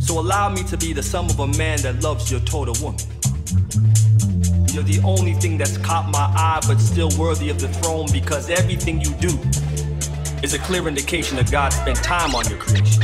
So allow me to be the sum of a man that loves your total woman. You're the only thing that's caught my eye, but still worthy of the throne because everything you do is a clear indication that God spent time on your creation.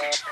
Thank you.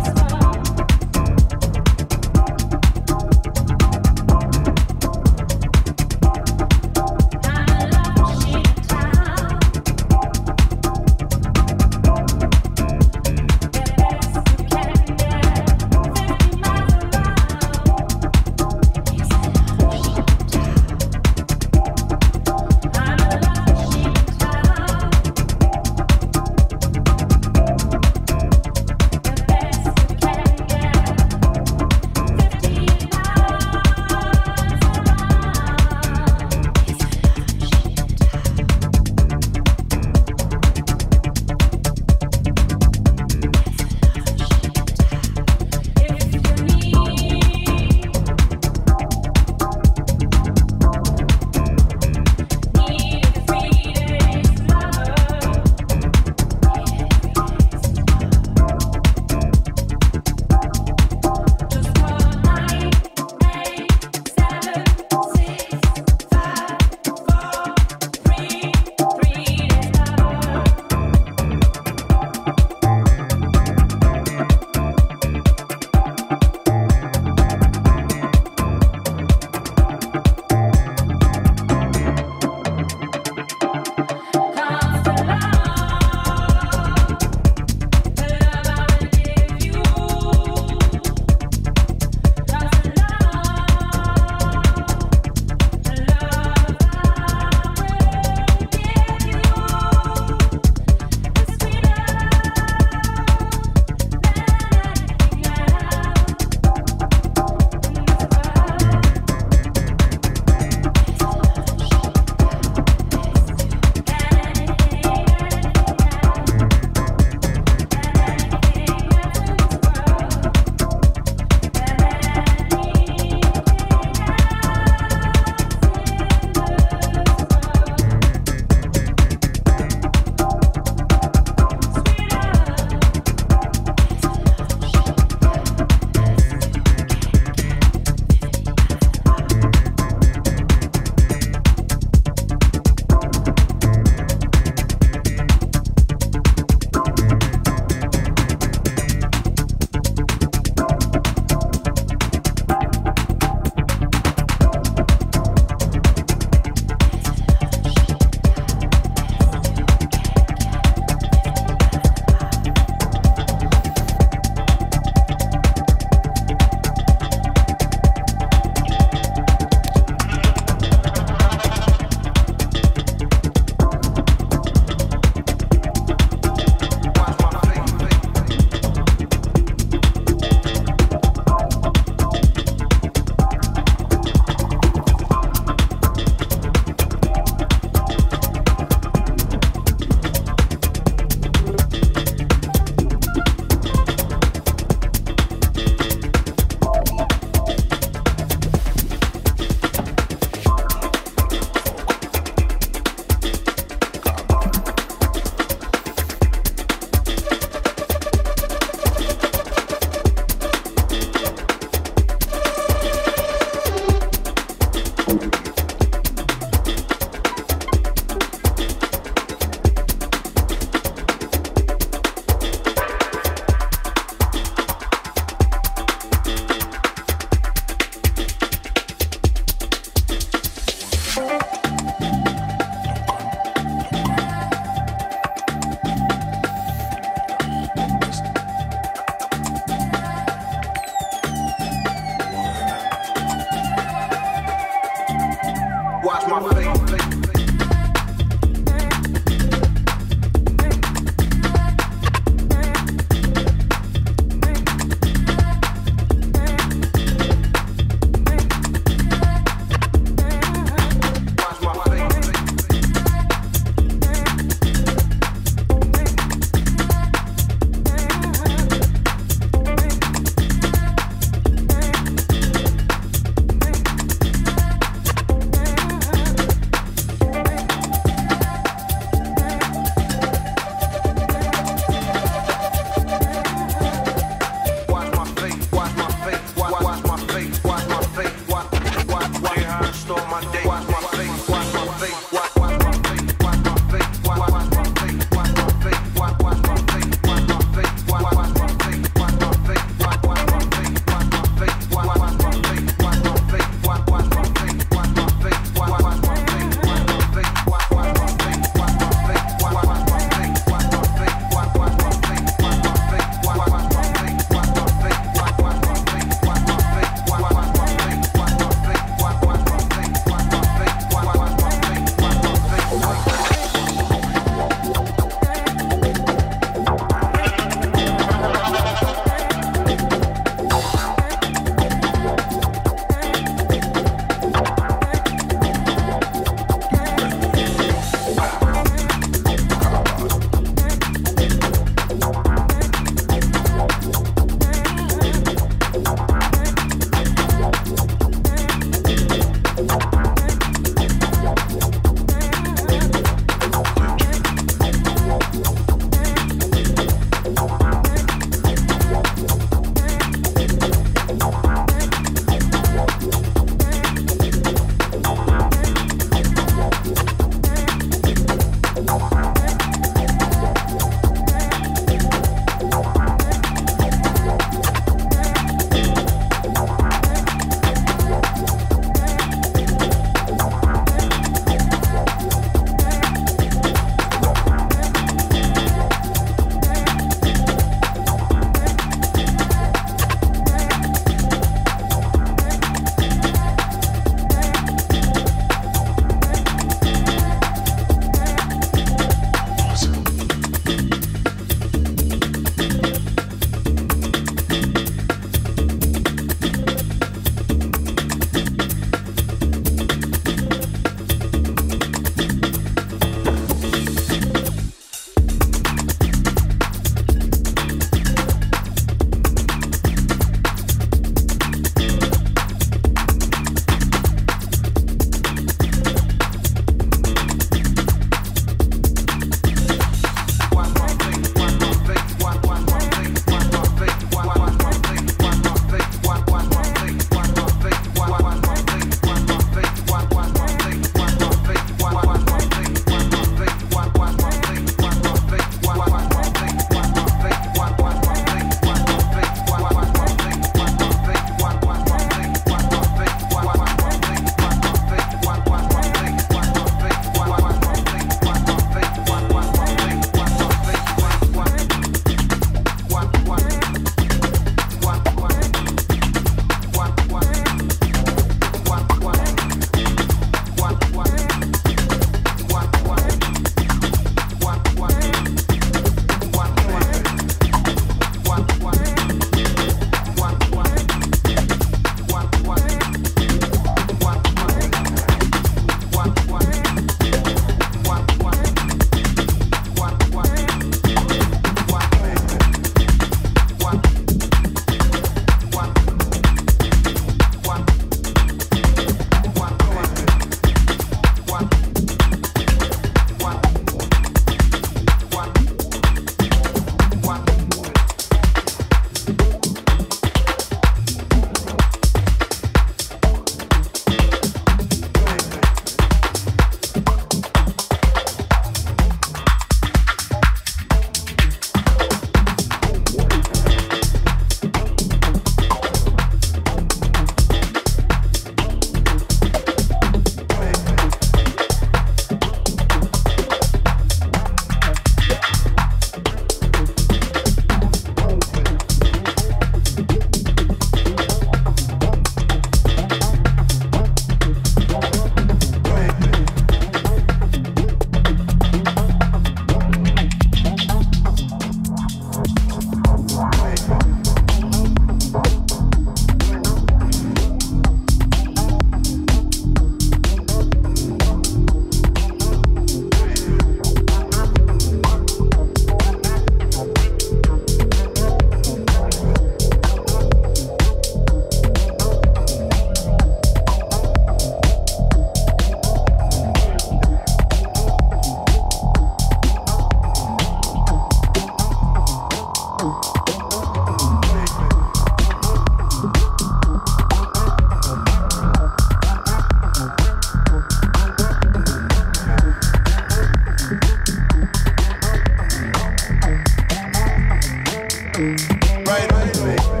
Right away.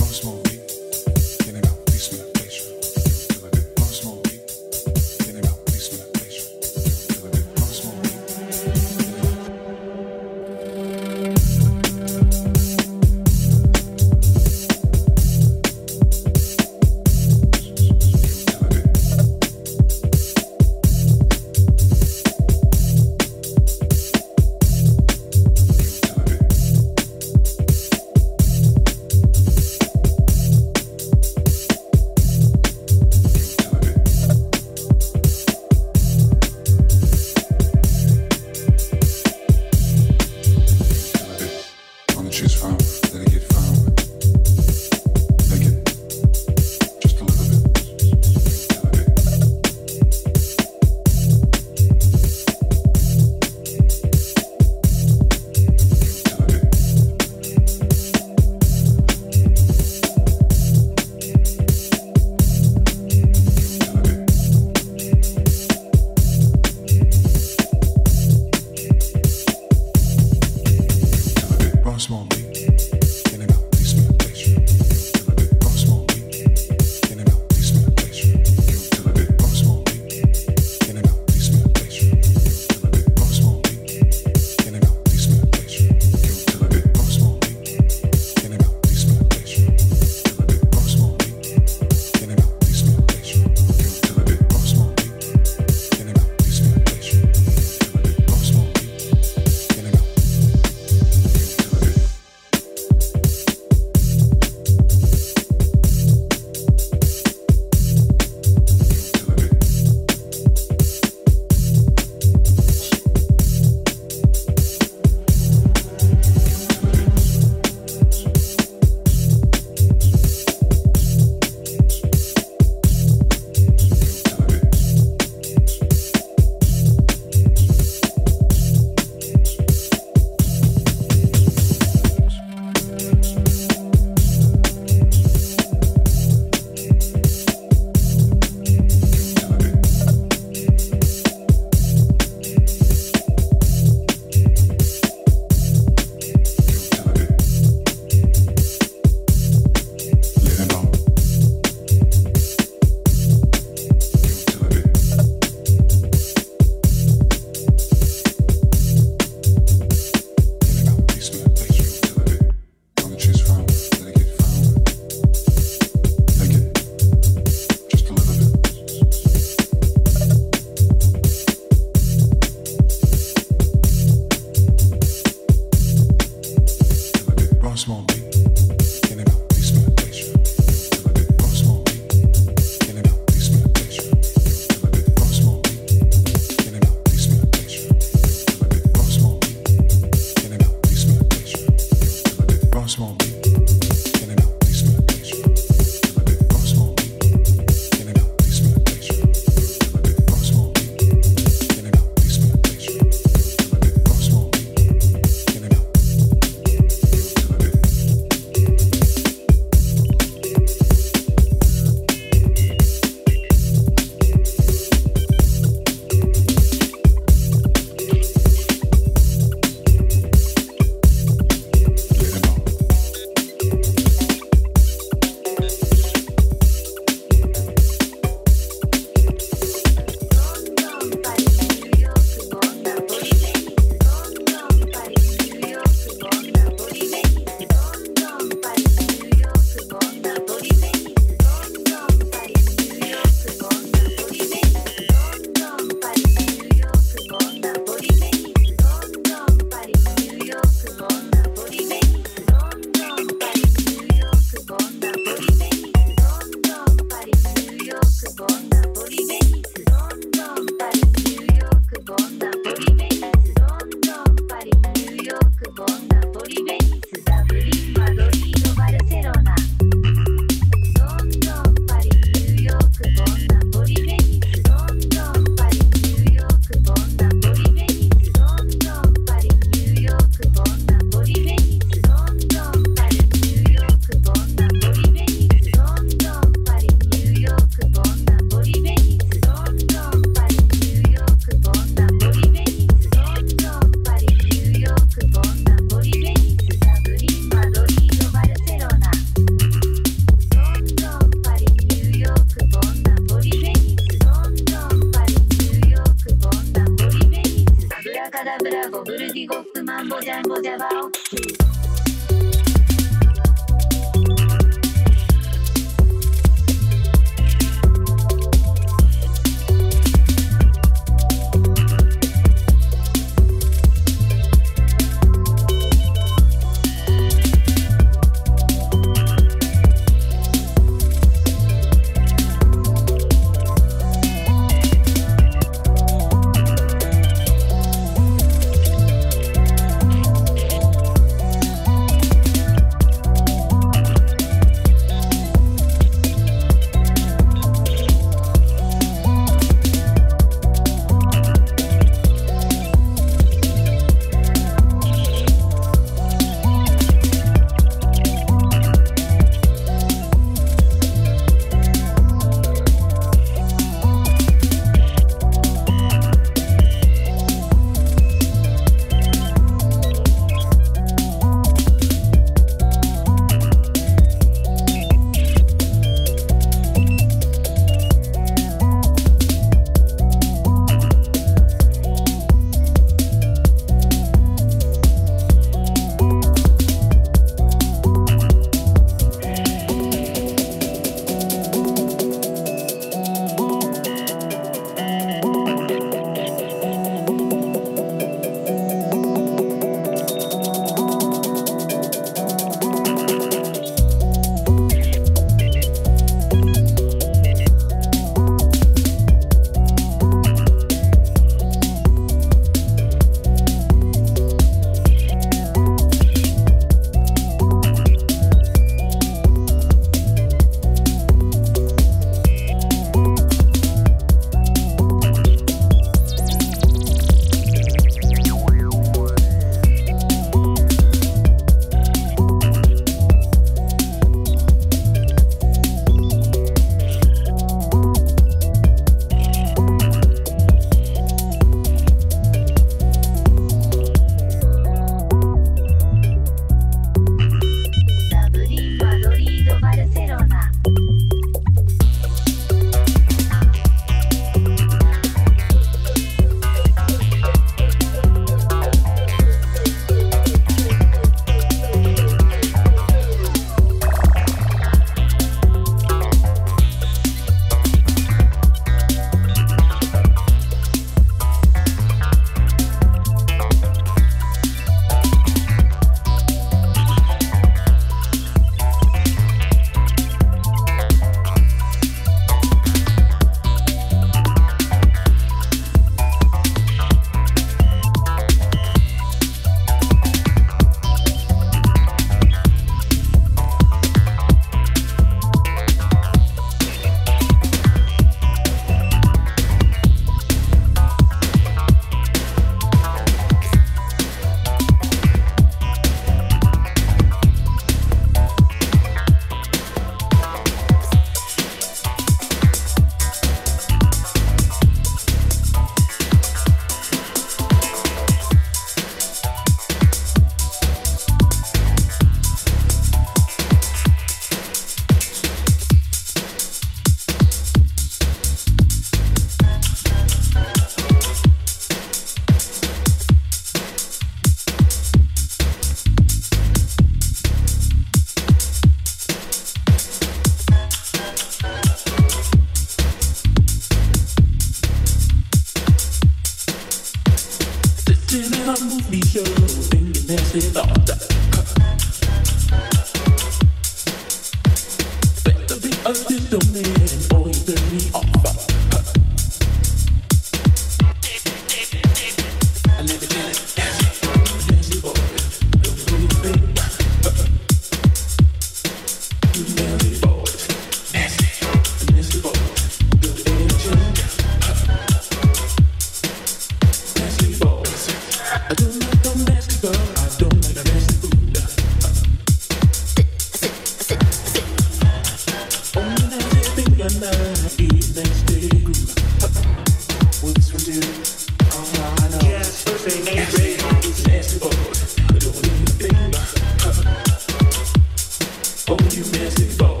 First name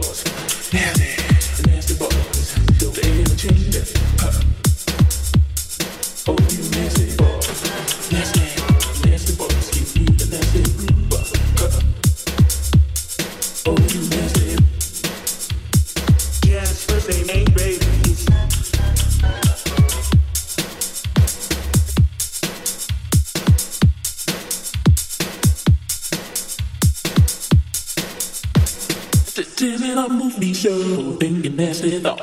知道。